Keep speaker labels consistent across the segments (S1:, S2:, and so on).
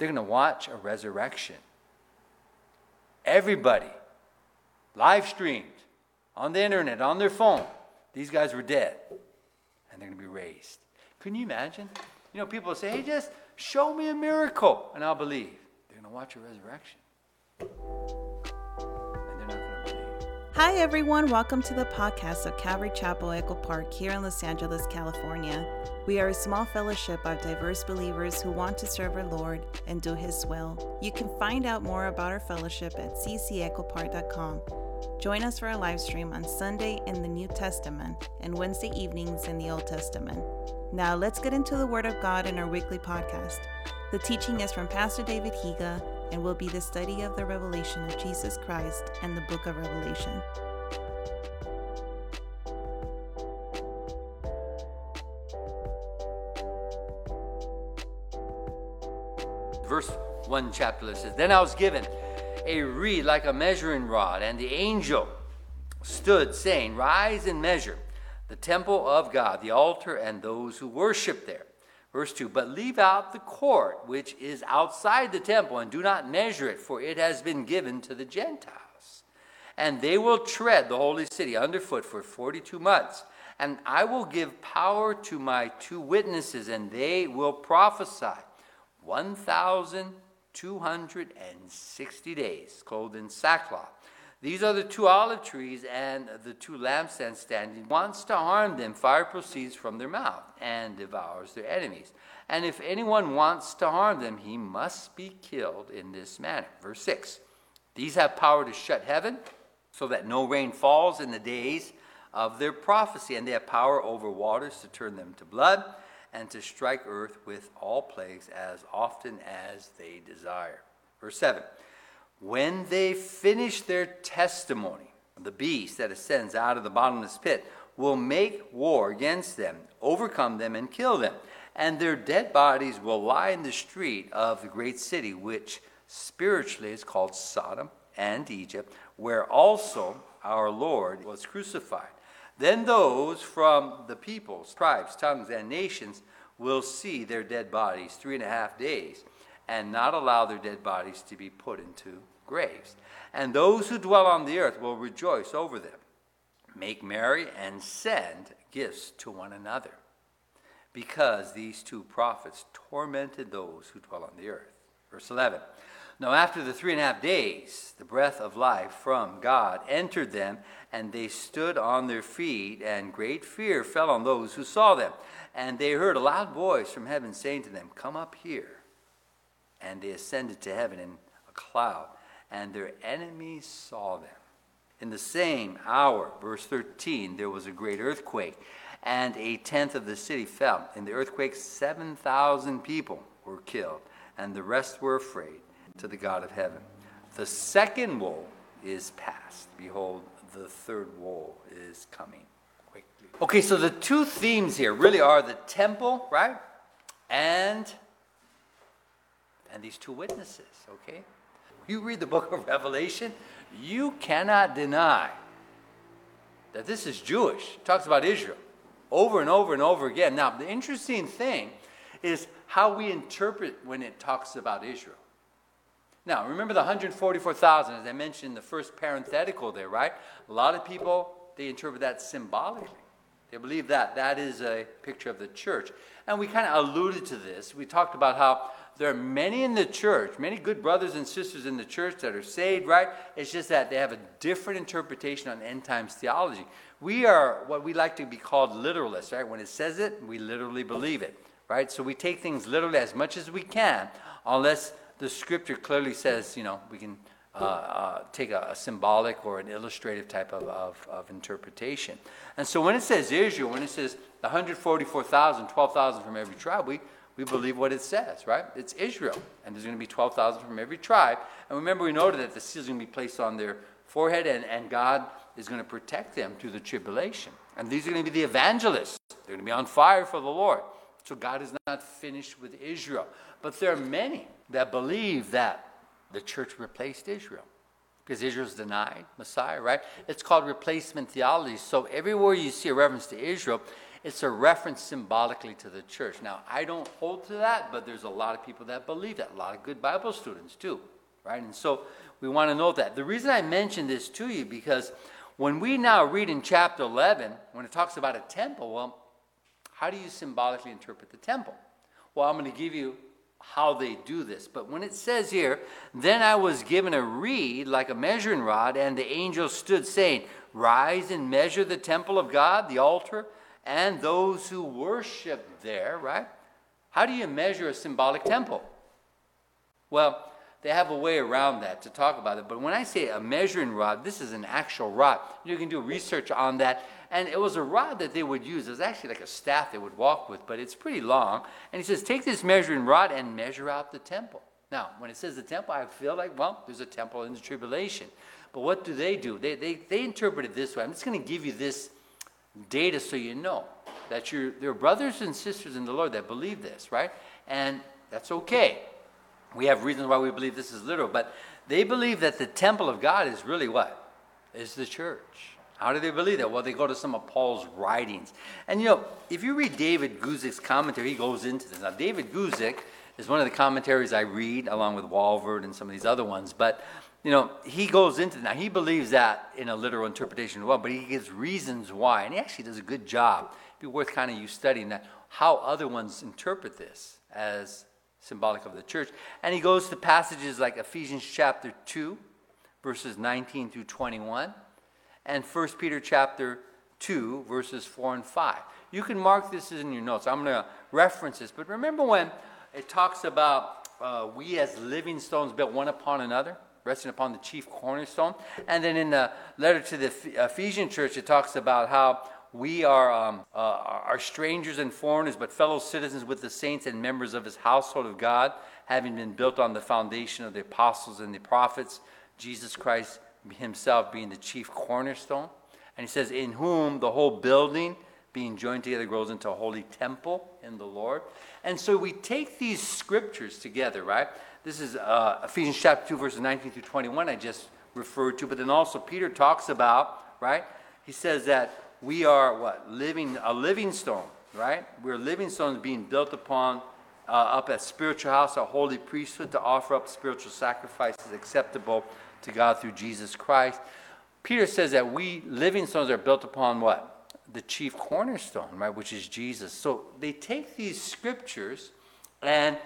S1: They're going to watch a resurrection. Everybody, live streamed on the internet, on their phone. These guys were dead, and they're going to be raised. Can you imagine? You know, people say, hey, just show me a miracle, and I'll believe. They're going to watch a resurrection.
S2: Hi, everyone. Welcome to the podcast of Calvary Chapel Echo Park here in Los Angeles, California. We are a small fellowship of diverse believers who want to serve our Lord and do His will. You can find out more about our fellowship at ccechopark.com. Join us for our live stream on Sunday in the New Testament and Wednesday evenings in the Old Testament. Now, let's get into the Word of God in our weekly podcast. The teaching is from Pastor David Higa and will be the study of the revelation of Jesus Christ and the book of Revelation.
S1: Verse 1 chapter says, Then I was given a reed like a measuring rod, and the angel stood, saying, Rise and measure the temple of God, the altar, and those who worship there. Verse 2 But leave out the court which is outside the temple, and do not measure it, for it has been given to the Gentiles. And they will tread the holy city underfoot for 42 months. And I will give power to my two witnesses, and they will prophesy 1,260 days, clothed in sackcloth. These are the two olive trees and the two lampstands standing. Wants to harm them, fire proceeds from their mouth and devours their enemies. And if anyone wants to harm them, he must be killed in this manner. Verse 6 These have power to shut heaven so that no rain falls in the days of their prophecy, and they have power over waters to turn them to blood and to strike earth with all plagues as often as they desire. Verse 7 when they finish their testimony, the beast that ascends out of the bottomless pit will make war against them, overcome them, and kill them. And their dead bodies will lie in the street of the great city, which spiritually is called Sodom and Egypt, where also our Lord was crucified. Then those from the peoples, tribes, tongues, and nations will see their dead bodies three and a half days and not allow their dead bodies to be put into graves. And those who dwell on the earth will rejoice over them, make merry, and send gifts to one another, because these two prophets tormented those who dwell on the earth. Verse 11. Now, after the three and a half days, the breath of life from God entered them, and they stood on their feet, and great fear fell on those who saw them. And they heard a loud voice from heaven saying to them, Come up here and they ascended to heaven in a cloud, and their enemies saw them. In the same hour, verse 13, there was a great earthquake, and a tenth of the city fell. In the earthquake, 7,000 people were killed, and the rest were afraid to the God of heaven. The second woe is past. Behold, the third woe is coming quickly. Okay, so the two themes here really are the temple, right? And and these two witnesses, okay? You read the book of Revelation, you cannot deny that this is Jewish. It talks about Israel over and over and over again. Now, the interesting thing is how we interpret when it talks about Israel. Now, remember the 144,000, as I mentioned in the first parenthetical there, right? A lot of people, they interpret that symbolically. They believe that that is a picture of the church. And we kind of alluded to this. We talked about how there are many in the church, many good brothers and sisters in the church that are saved, right? It's just that they have a different interpretation on end times theology. We are what we like to be called literalists, right? When it says it, we literally believe it, right? So we take things literally as much as we can, unless the scripture clearly says, you know, we can uh, uh, take a, a, symbolic or an illustrative type of, of, of, interpretation. And so when it says Israel, when it says 144,000, 12,000 from every tribe, we, we believe what it says, right? It's Israel. And there's going to be 12,000 from every tribe. And remember, we noted that the seal is going to be placed on their forehead, and, and God is going to protect them through the tribulation. And these are going to be the evangelists. They're going to be on fire for the Lord. So God is not finished with Israel. But there are many that believe that the church replaced Israel because Israel's denied Messiah, right? It's called replacement theology. So everywhere you see a reference to Israel, It's a reference symbolically to the church. Now, I don't hold to that, but there's a lot of people that believe that. A lot of good Bible students too, right? And so we want to know that. The reason I mention this to you because when we now read in chapter 11, when it talks about a temple, well, how do you symbolically interpret the temple? Well, I'm going to give you how they do this. But when it says here, then I was given a reed like a measuring rod, and the angel stood saying, Rise and measure the temple of God, the altar, and those who worship there, right? How do you measure a symbolic temple? Well, they have a way around that to talk about it. But when I say a measuring rod, this is an actual rod. You can do research on that. And it was a rod that they would use. It was actually like a staff they would walk with, but it's pretty long. And he says, Take this measuring rod and measure out the temple. Now, when it says the temple, I feel like, well, there's a temple in the tribulation. But what do they do? They, they, they interpret it this way. I'm just going to give you this data so you know that you're, there are brothers and sisters in the Lord that believe this, right? And that's okay. We have reasons why we believe this is literal, but they believe that the temple of God is really what? Is the church. How do they believe that? Well, they go to some of Paul's writings. And you know, if you read David Guzik's commentary, he goes into this. Now, David Guzik is one of the commentaries I read, along with Walvoord and some of these other ones. But, you know, he goes into that. he believes that in a literal interpretation as well, but he gives reasons why. And he actually does a good job. It'd be worth kind of you studying that, how other ones interpret this as symbolic of the church. And he goes to passages like Ephesians chapter 2, verses 19 through 21, and 1 Peter chapter 2, verses 4 and 5. You can mark this in your notes. I'm going to reference this. But remember when it talks about uh, we as living stones built one upon another? Resting upon the chief cornerstone. And then in the letter to the Ephesian church, it talks about how we are, um, uh, are strangers and foreigners, but fellow citizens with the saints and members of his household of God, having been built on the foundation of the apostles and the prophets, Jesus Christ himself being the chief cornerstone. And he says, In whom the whole building, being joined together, grows into a holy temple in the Lord. And so we take these scriptures together, right? This is uh, Ephesians chapter 2, verses 19 through 21, I just referred to. But then also Peter talks about, right? He says that we are what? Living, a living stone, right? We're living stones being built upon, uh, up a spiritual house, a holy priesthood to offer up spiritual sacrifices acceptable to God through Jesus Christ. Peter says that we living stones are built upon what? The chief cornerstone, right? Which is Jesus. So they take these scriptures and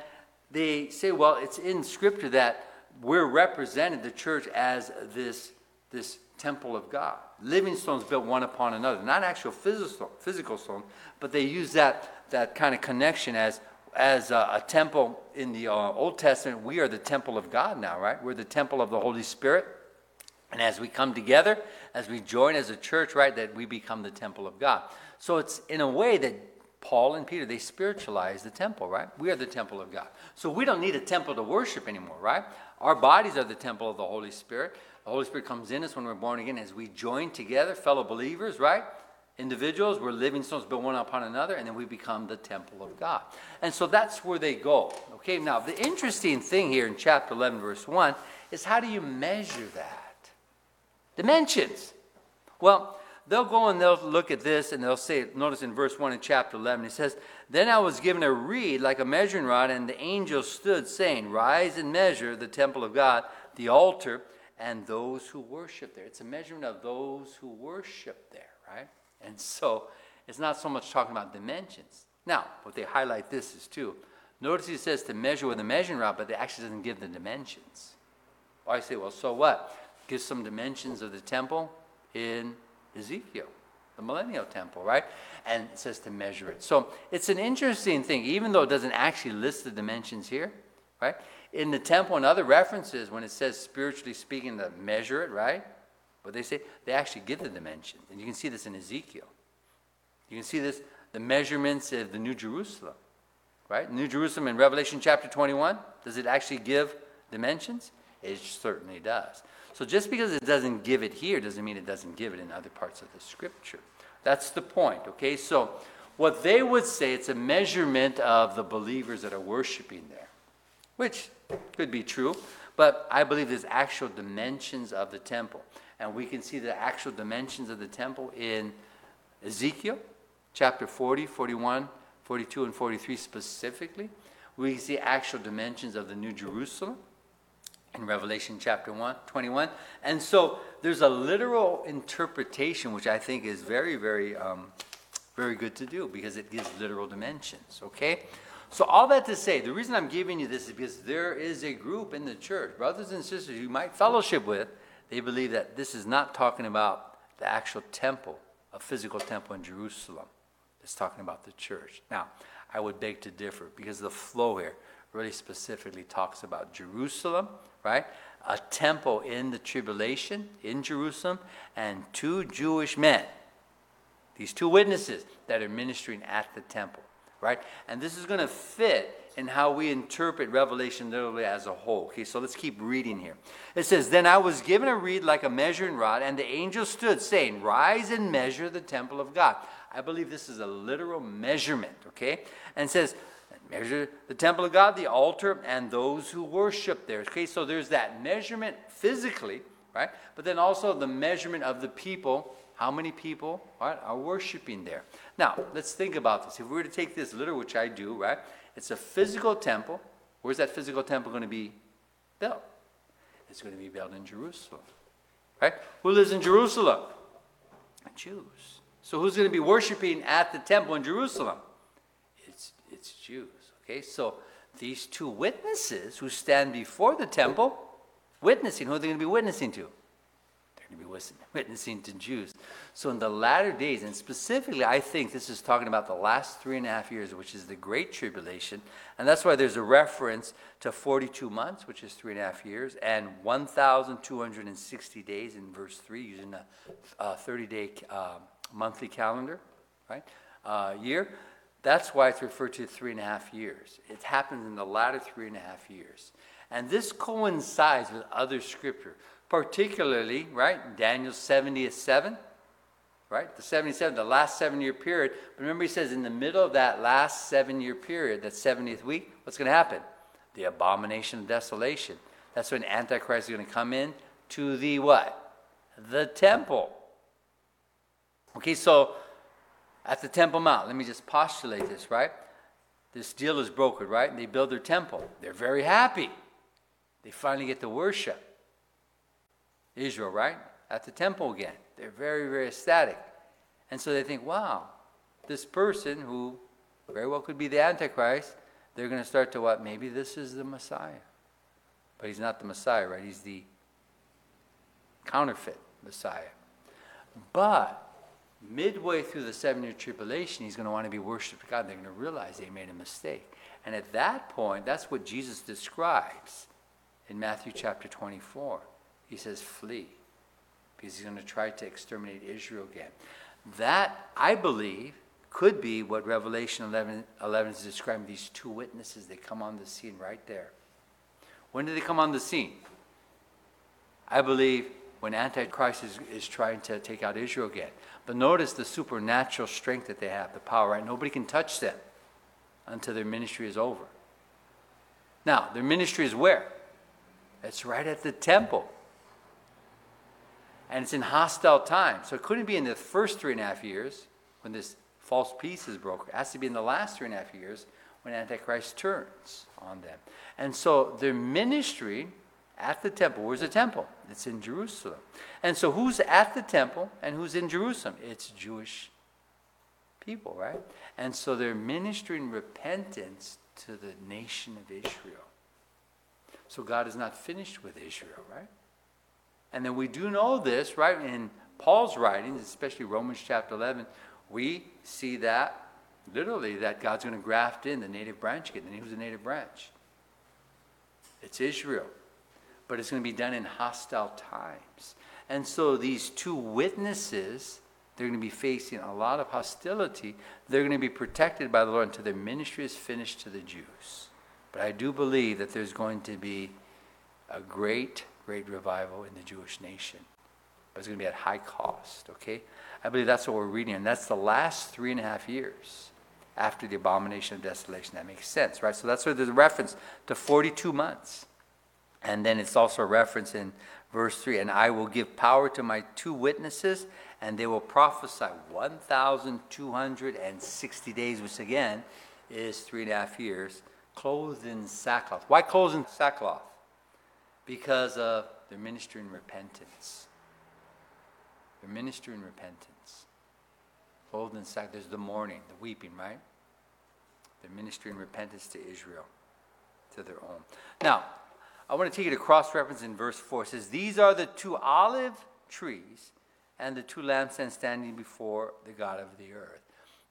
S1: they say, well, it's in scripture that we're represented, the church, as this, this temple of God. Living stones built one upon another, not actual physical, physical stone, but they use that, that kind of connection as, as a, a temple in the uh, Old Testament. We are the temple of God now, right? We're the temple of the Holy Spirit. And as we come together, as we join as a church, right, that we become the temple of God. So it's in a way that Paul and Peter, they spiritualize the temple, right? We are the temple of God. So we don't need a temple to worship anymore, right? Our bodies are the temple of the Holy Spirit. The Holy Spirit comes in us when we're born again as we join together, fellow believers, right? Individuals, we're living stones built one upon another, and then we become the temple of God. And so that's where they go. Okay, now the interesting thing here in chapter 11, verse 1 is how do you measure that? Dimensions. Well, they'll go and they'll look at this and they'll say, notice in verse 1 in chapter 11, it says, Then I was given a reed like a measuring rod, and the angel stood, saying, Rise and measure the temple of God, the altar and those who worship there. It's a measurement of those who worship there, right? And so it's not so much talking about dimensions. Now, what they highlight this is too. Notice he says to measure with a measuring rod, but it actually doesn't give the dimensions. I say, well, so what? Give some dimensions of the temple in Ezekiel, the millennial temple, right? And it says to measure it. So it's an interesting thing, even though it doesn't actually list the dimensions here, right? in the temple and other references, when it says spiritually speaking, to measure it, right? But they say they actually give the dimensions. And you can see this in Ezekiel. You can see this, the measurements of the New Jerusalem, right? New Jerusalem in Revelation chapter 21, does it actually give dimensions? It certainly does. So just because it doesn't give it here doesn't mean it doesn't give it in other parts of the scripture. That's the point, okay? So what they would say, it's a measurement of the believers that are worshiping there, which could be true, but I believe there's actual dimensions of the temple. And we can see the actual dimensions of the temple in Ezekiel, chapter 40, 41, 42, and 43 specifically, we see actual dimensions of the New Jerusalem in Revelation chapter 1, 21. And so there's a literal interpretation, which I think is very, very, um, very good to do because it gives literal dimensions, okay? So, all that to say, the reason I'm giving you this is because there is a group in the church, brothers and sisters you might fellowship with, they believe that this is not talking about the actual temple, a physical temple in Jerusalem. It's talking about the church. Now, I would beg to differ because the flow here really specifically talks about Jerusalem, right? A temple in the tribulation in Jerusalem, and two Jewish men, these two witnesses that are ministering at the temple, right? And this is going to fit in how we interpret Revelation literally as a whole. Okay, so let's keep reading here. It says, Then I was given a reed like a measuring rod, and the angel stood, saying, Rise and measure the temple of God. I believe this is a literal measurement, okay? And says, measure the temple of God, the altar, and those who worship there. Okay, so there's that measurement physically, right? But then also the measurement of the people. How many people right, are worshiping there? Now, let's think about this. If we were to take this literal, which I do, right? It's a physical temple. Where's that physical temple going to be built? It's going to be built in Jerusalem. Right? Who lives in Jerusalem? Jews. So who's going to be worshiping at the temple in Jerusalem? It's, it's Jews. Okay, so these two witnesses who stand before the temple, witnessing, who are they going to be witnessing to? They're going to be witnessing to Jews. So in the latter days, and specifically, I think this is talking about the last three and a half years, which is the Great Tribulation. And that's why there's a reference to 42 months, which is three and a half years, and 1,260 days in verse 3, using a 30 day uh, monthly calendar, right? Uh, year. That's why it's referred to three and a half years. It happens in the latter three and a half years. And this coincides with other scripture, particularly, right, Daniel 70th seven, right? The 77, the last seven year period. But remember, he says in the middle of that last seven year period, that 70th week, what's going to happen? The abomination of desolation. That's when Antichrist is going to come in to the what? The temple. Okay, so at the Temple Mount. Let me just postulate this, right? This deal is brokered, right? And they build their temple. They're very happy. They finally get to worship Israel, right? At the temple again. They're very, very ecstatic. And so they think, wow, this person who very well could be the Antichrist, they're going to start to what? Maybe this is the Messiah. But he's not the Messiah, right? He's the counterfeit Messiah. But midway through the seven year tribulation, he's going to want to be worshiped God. They're going to realize they made a mistake. And at that point, that's what Jesus describes in Matthew chapter 24. He says, Flee, because he's going to try to exterminate Israel again. That, I believe, could be what Revelation 11, 11 is describing these two witnesses. They come on the scene right there. When did they come on the scene? I believe when Antichrist is, is trying to take out Israel again. But notice the supernatural strength that they have, the power, right? Nobody can touch them until their ministry is over. Now, their ministry is where? It's right at the temple. And it's in hostile times. So it couldn't be in the first three and a half years when this false peace is broken. It has to be in the last three and a half years when Antichrist turns on them. And so their ministry at the temple. Where's the temple? It's in Jerusalem. And so who's at the temple and who's in Jerusalem? It's Jewish people, right? And so they're ministering repentance to the nation of Israel. So God is not finished with Israel, right? And then we do know this, right? In Paul's writings, especially Romans chapter 11, we see that literally that God's going to graft in the native branch again. And who's the native branch? It's Israel but it's going to be done in hostile times. And so these two witnesses, they're going to be facing a lot of hostility. They're going to be protected by the Lord until their ministry is finished to the Jews. But I do believe that there's going to be a great, great revival in the Jewish nation. But it's going to be at high cost, okay? I believe that's what we're reading, and that's the last three and a half years after the abomination of desolation. That makes sense, right? So that's where there's a reference to 42 months. And then it's also referenced in verse 3 And I will give power to my two witnesses, and they will prophesy 1,260 days, which again is three and a half years, clothed in sackcloth. Why clothed in sackcloth? Because of their ministry in repentance. Their ministry in repentance. Clothed in sackcloth. There's the mourning, the weeping, right? Their ministry in repentance to Israel, to their own. Now, I want to take you to cross reference in verse 4. It says, These are the two olive trees and the two lampstands standing before the God of the earth.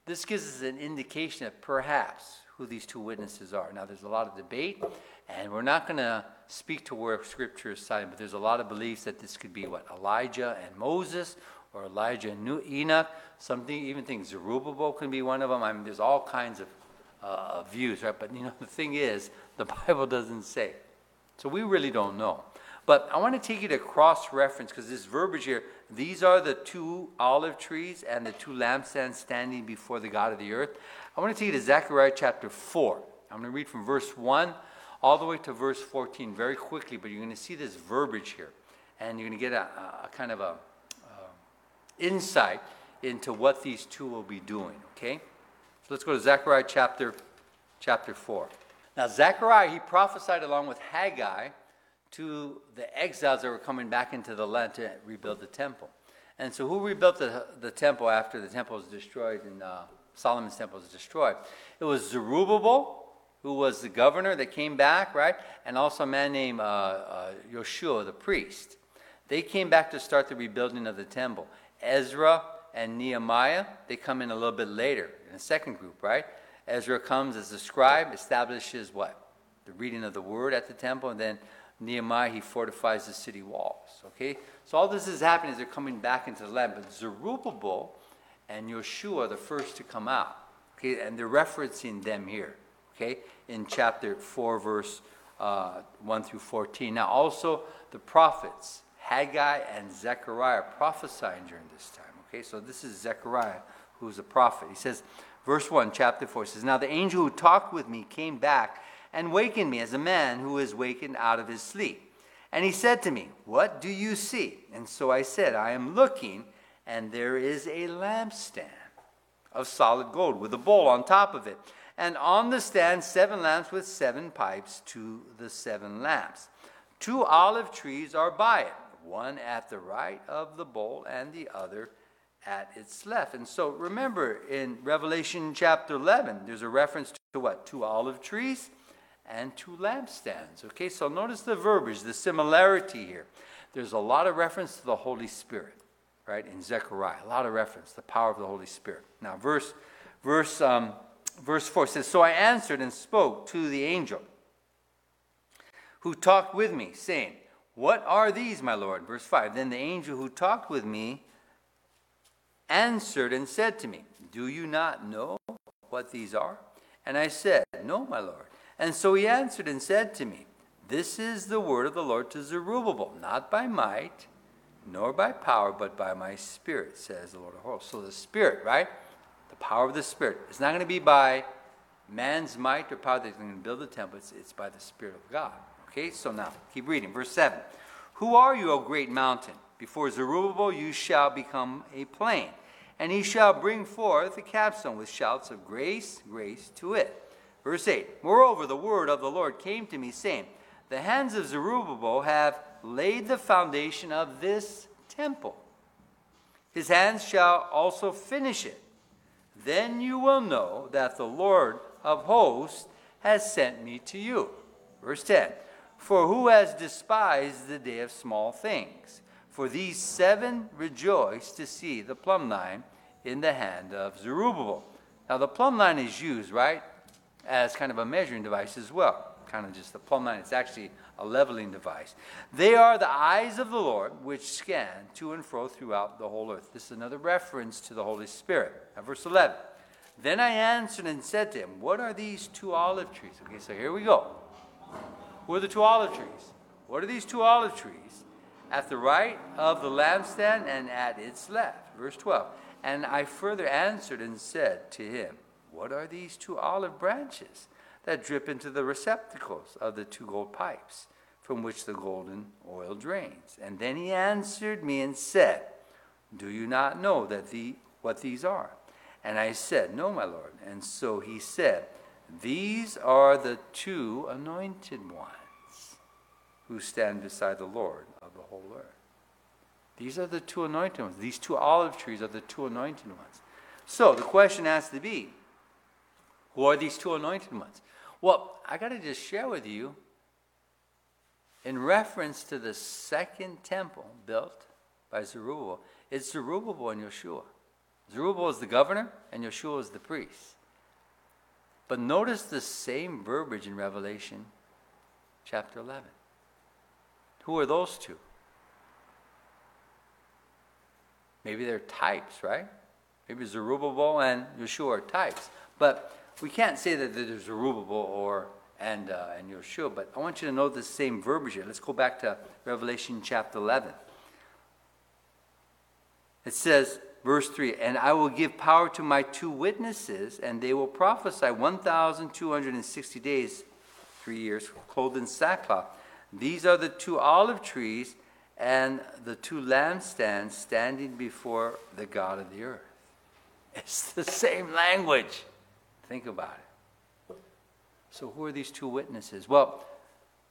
S1: This gives us an indication of perhaps who these two witnesses are. Now, there's a lot of debate, and we're not going to speak to where Scripture is cited, but there's a lot of beliefs that this could be what Elijah and Moses, or Elijah and New Enoch. Something even think Zerubbabel can be one of them. I mean, there's all kinds of uh, views, right? But you know, the thing is, the Bible doesn't say. So we really don't know. But I want to take you to cross reference because this verbiage here, these are the two olive trees and the two lampstands standing before the God of the earth. I want to take you to Zechariah chapter 4. I'm going to read from verse 1 all the way to verse 14 very quickly, but you're going to see this verbiage here. And you're going to get a, a kind of a uh, insight into what these two will be doing, okay? So let's go to Zechariah chapter, chapter 4. Now, Zechariah, he prophesied along with Haggai to the exiles that were coming back into the land to rebuild the temple. And so, who rebuilt the, the temple after the temple was destroyed and uh, Solomon's temple was destroyed? It was Zerubbabel, who was the governor that came back, right? And also a man named uh, uh, Yoshua, the priest. They came back to start the rebuilding of the temple. Ezra and Nehemiah, they come in a little bit later in the second group, right? Ezra comes as a scribe, establishes what? The reading of the word at the temple, and then Nehemiah, he fortifies the city walls. Okay? So all this is happening as they're coming back into the land. But Zerubbabel and Yoshua are the first to come out. Okay? And they're referencing them here. Okay? In chapter 4, verse uh, 1 through 14. Now, also the prophets, Haggai and Zechariah, prophesying during this time. Okay? So this is Zechariah, who's a prophet. He says, verse 1, chapter 4 says, Now the angel who talked with me came back and wakened me as a man who is wakened out of his sleep. And he said to me, What do you see? And so I said, I am looking, and there is a lampstand of solid gold with a bowl on top of it. And on the stand, seven lamps with seven pipes to the seven lamps. Two olive trees are by it, one at the right of the bowl, and the other at its left. And so remember in Revelation chapter 11, there's a reference to what? Two olive trees and two lampstands. Okay, so notice the verbiage, the similarity here. There's a lot of reference to the Holy Spirit, right, in Zechariah. A lot of reference, the power of the Holy Spirit. Now, verse, verse, um, verse 4 says, So I answered and spoke to the angel who talked with me, saying, What are these, my Lord? Verse 5 Then the angel who talked with me answered and said to me, Do you not know what these are? And I said, No, my Lord. And so he answered and said to me, This is the word of the Lord to Zerubbabel, not by might, nor by power, but by my spirit, says the Lord of hosts. So the spirit, right? The power of the spirit. It's not going to be by man's might or power that's going to build the temple, it's, it's by the spirit of God. Okay, so now keep reading. Verse 7 Who are you, O great mountain? Before Zerubbabel you shall become a plain, and he shall bring forth a capstone with shouts of grace, grace to it. Verse 8 Moreover, the word of the Lord came to me, saying, The hands of Zerubbabel have laid the foundation of this temple. His hands shall also finish it. Then you will know that the Lord of hosts has sent me to you. Verse 10 For who has despised the day of small things? For these seven rejoice to see the plumb line in the hand of Zerubbabel. Now, the plumb line is used, right? as kind of a measuring device as well. Kind of just the plumb line. It's actually a leveling device. They are the eyes of the Lord which scan to and fro throughout the whole earth. This is another reference to the Holy Spirit. Now, verse 11. Then I answered and said to him, What are these two olive trees? Okay, so here we go. Who are the two olive trees? What are these two olive trees? At the right of the lampstand and at its left. Verse 12. And I further answered and said to him, what are these two olive branches that drip into the receptacles of the two gold pipes from which the golden oil drains? And then he answered me and said, Do you not know that the, what these are? And I said, No, my Lord. And so he said, These are the two anointed ones who stand beside the Lord whole earth. These are the two anointed ones. These two olive trees are the two anointed ones. So the question has to be who are these two anointed ones? Well, I got to just share with you in reference to the second temple built by Zerubbabel, it's Zerubbabel and Yeshua. Zerubbabel is the governor, and Yeshua is the priest. But notice the same verbiage in Revelation chapter 11. Who are those two? Maybe they're types, right? Maybe Zerubbabel and Yeshua are types. But we can't say that there's Zerubbabel or and, uh, and Yeshua, but I want you to know the same verbiage here. Let's go back to Revelation chapter 11. It says, verse 3 And I will give power to my two witnesses, and they will prophesy 1,260 days, three years, clothed in sackcloth. These are the two olive trees and the two lampstands standing before the God of the earth. It's the same language. Think about it. So, who are these two witnesses? Well,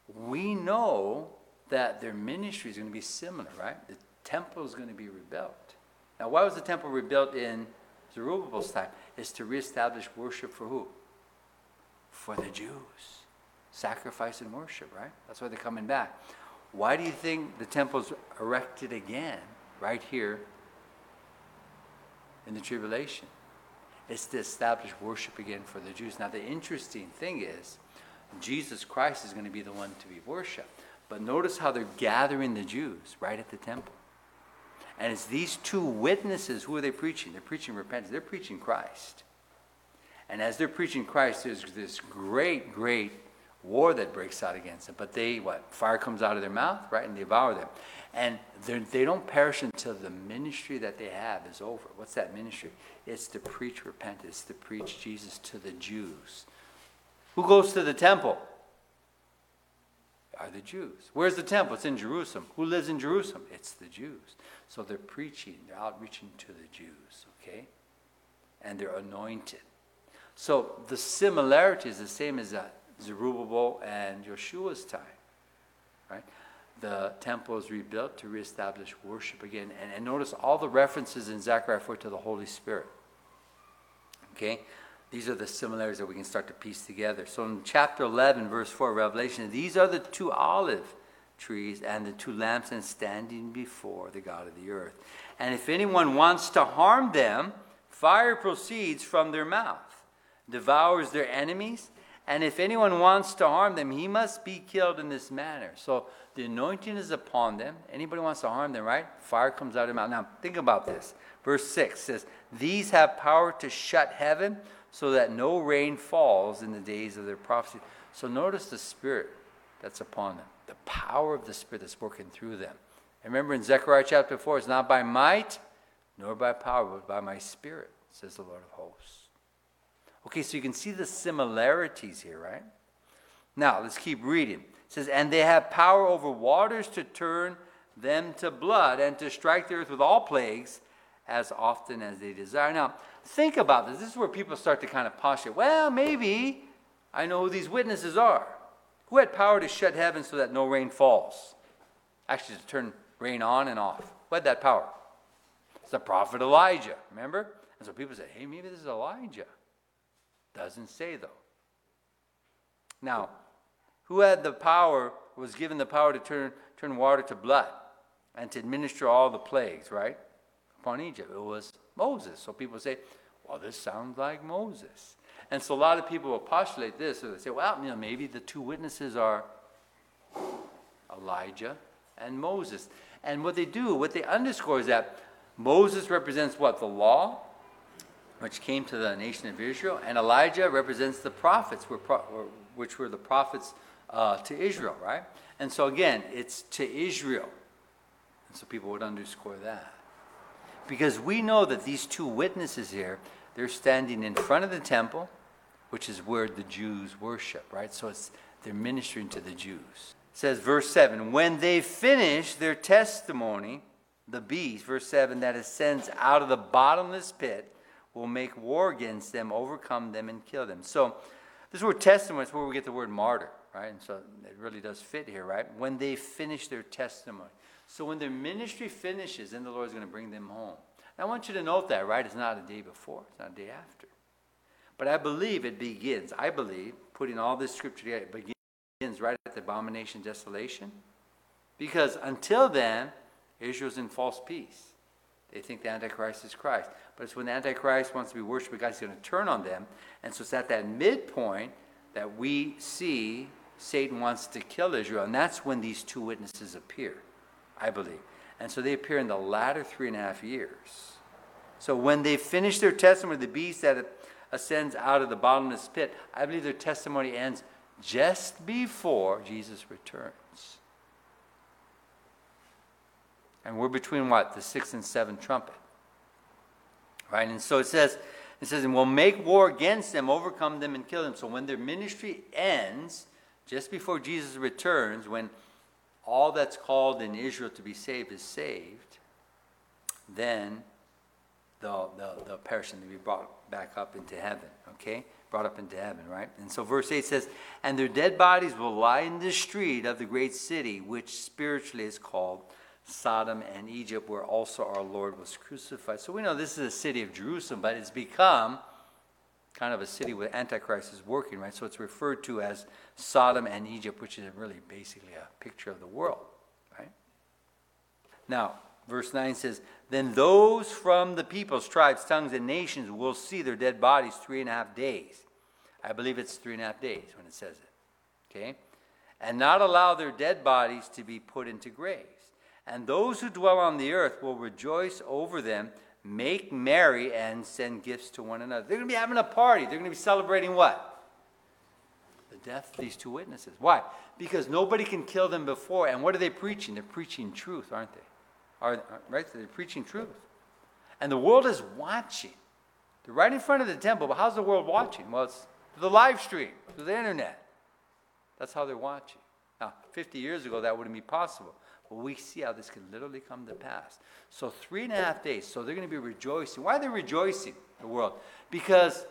S1: we know that their ministry is going to be similar, right? The temple is going to be rebuilt. Now, why was the temple rebuilt in Zerubbabel's time? Is to reestablish worship for who? For the Jews. Sacrifice and worship, right? That's why they're coming back. Why do you think the temple's erected again right here in the tribulation? It's to establish worship again for the Jews. Now, the interesting thing is, Jesus Christ is going to be the one to be worshiped. But notice how they're gathering the Jews right at the temple. And it's these two witnesses. Who are they preaching? They're preaching repentance. They're preaching Christ. And as they're preaching Christ, there's this great, great war that breaks out against them. But they, what? Fire comes out of their mouth, right? And they devour them. And they don't perish until the ministry that they have is over. What's that ministry? It's to preach repentance, to preach Jesus to the Jews. Who goes to the temple? Are the Jews. Where's the temple? It's in Jerusalem. Who lives in Jerusalem? It's the Jews. So they're preaching, they're outreaching to the Jews, okay? And they're anointed. So the similarity is the same as that Zerubbabel and Yeshua's time, right? The temple is rebuilt to reestablish worship again. And, and notice all the references in Zechariah 4 to the Holy Spirit. Okay? These are the similarities that we can start to piece together. So in chapter 11, verse 4, Revelation, these are the two olive trees and the two lampstands standing before the God of the earth. And if anyone wants to harm them, fire proceeds from their mouth, devours their enemies, and if anyone wants to harm them, he must be killed in this manner. So the anointing is upon them. Anybody wants to harm them, right? Fire comes out of their mouth. Now, think about this. Verse 6 says, These have power to shut heaven so that no rain falls in the days of their prophecy. So notice the spirit that's upon them, the power of the spirit that's working through them. And remember in Zechariah chapter 4, it's not by might nor by power, but by my spirit, says the Lord of hosts. Okay, so you can see the similarities here, right? Now, let's keep reading. It says, And they have power over waters to turn them to blood and to strike the earth with all plagues as often as they desire. Now, think about this. This is where people start to kind of postulate. Well, maybe I know who these witnesses are. Who had power to shut heaven so that no rain falls? Actually, to turn rain on and off. Who had that power? It's the prophet Elijah, remember? And so people say, hey, maybe this is Elijah. Doesn't say, though. Now, who had the power, was given the power to turn, turn water to blood and to administer all the plagues, right? Upon Egypt. It was Moses. So people say, well, this sounds like Moses. And so a lot of people will postulate this. So they say, well, you know, maybe the two witnesses are Elijah and Moses. And what they do, what they underscore is that Moses represents what? The law, which came to the nation of Israel, and Elijah represents the prophets, which were the prophets uh, to Israel, right? And so again, it's to Israel. And so people would underscore that. Because we know that these two witnesses here, they're standing in front of the temple, which is where the Jews worship, right? So it's they're ministering to the Jews. It says verse 7, when they finish their testimony, the beast, verse 7, that ascends out of the bottomless pit will make war against them, overcome them, and kill them. So, this word testimony is where we get the word martyr, right? And so it really does fit here, right? When they finish their testimony. So, when their ministry finishes, then the Lord is going to bring them home. I want you to note that, right? It's not a day before, it's not a day after. But I believe it begins, I believe, putting all this scripture together, it begins right at the abomination desolation. Because until then, Israel's in false peace. They think the Antichrist is Christ. But it's when the Antichrist wants to be worshipped, God's going to turn on them. And so it's at that midpoint that we see Satan wants to kill Israel. And that's when these two witnesses appear, I believe. And so they appear in the latter three and a half years. So when they finish their testimony, the beast that ascends out of the bottomless pit, I believe their testimony ends just before Jesus returns. And we're between what? The sixth and seventh trumpet. Right? And so it says, it says, and we'll make war against them, overcome them, and kill them. So when their ministry ends, just before Jesus returns, when all that's called in Israel to be saved is saved, then the, the, the person will be brought back up into heaven, okay? Brought up into heaven, right? And so verse 8 says, And their dead bodies will lie in the street of the great city, which spiritually is called Sodom and Egypt, where also our Lord was crucified. So we know this is a city of Jerusalem, but it's become kind of a city where Antichrist is working, right? So it's referred to as Sodom and Egypt, which is really basically a picture of the world, right? Now, verse 9 says, Then those from the peoples, tribes, tongues, and nations will see their dead bodies three and a half days. I believe it's three and a half days when it says it. Okay? And not allow their dead bodies to be put into graves. And those who dwell on the earth will rejoice over them make merry and send gifts to one another. They're going to be having a party. They're going to be celebrating what? The death of these two witnesses. Why? Because nobody can kill them before. And what are they preaching? They're preaching truth, aren't they? Are, right? They're preaching truth. And the world is watching. They're right in front of the temple, but how's the world watching? Well, it's the live stream, through the internet. That's how they're watching. Now, 50 years ago, that wouldn't be possible. But we see how this can literally come to pass. So, three and a half days. So, they're going to be rejoicing. Why are they rejoicing, the world? Because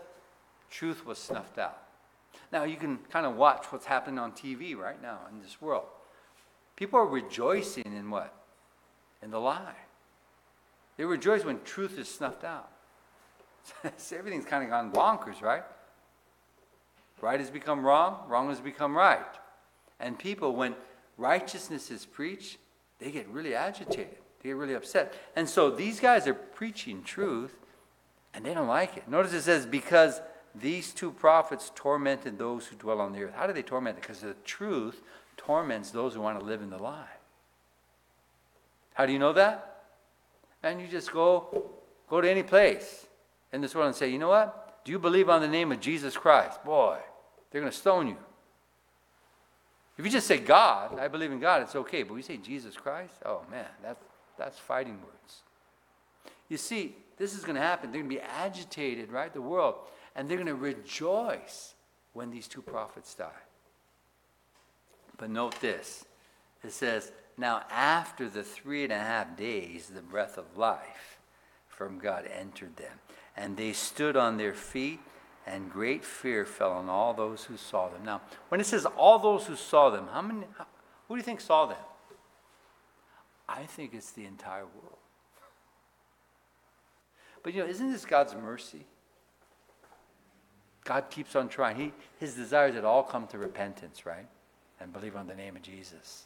S1: truth was snuffed out. Now, you can kind of watch what's happening on TV right now in this world. People are rejoicing in what? In the lie. They rejoice when truth is snuffed out. so everything's kind of gone bonkers, right? Right has become wrong, wrong has become right. And people, when righteousness is preached, they get really agitated. They get really upset. And so these guys are preaching truth and they don't like it. Notice it says, because these two prophets tormented those who dwell on the earth. How do they torment? it? Because the truth torments those who want to live in the lie. How do you know that? And you just go go to any place in this world and say, you know what? Do you believe on the name of Jesus Christ? Boy, they're going to stone you. If you just say God, I believe in God, it's okay. But we say Jesus Christ, oh man, that's, that's fighting words. You see, this is going to happen. They're going to be agitated, right? The world. And they're going to rejoice when these two prophets die. But note this it says, Now after the three and a half days, the breath of life from God entered them. And they stood on their feet and great fear fell on all those who saw them. Now, when it says all those who saw them, how many, how, who do you think saw them? I think it's the entire world. But you know, isn't this God's mercy? God keeps on trying. He, his desire that all come to repentance, right? And believe on the name of Jesus.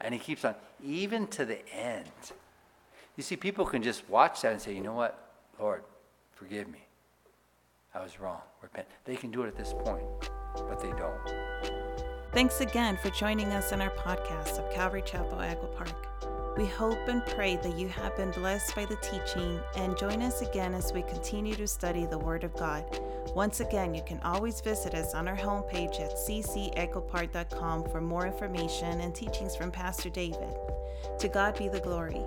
S1: And he keeps on, even to the end. You see, people can just watch that and say, you know what? Lord, forgive me. I was wrong. Repent. They can do it at this point, but they don't.
S2: Thanks again for joining us in our podcast of Calvary Chapel Echo Park. We hope and pray that you have been blessed by the teaching and join us again as we continue to study the Word of God. Once again, you can always visit us on our homepage at ccechopark.com for more information and teachings from Pastor David. To God be the glory.